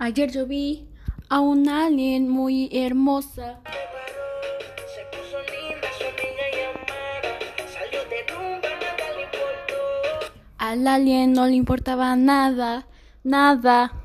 Ayer yo vi a un alien muy hermosa. Al alien no le importaba nada, nada.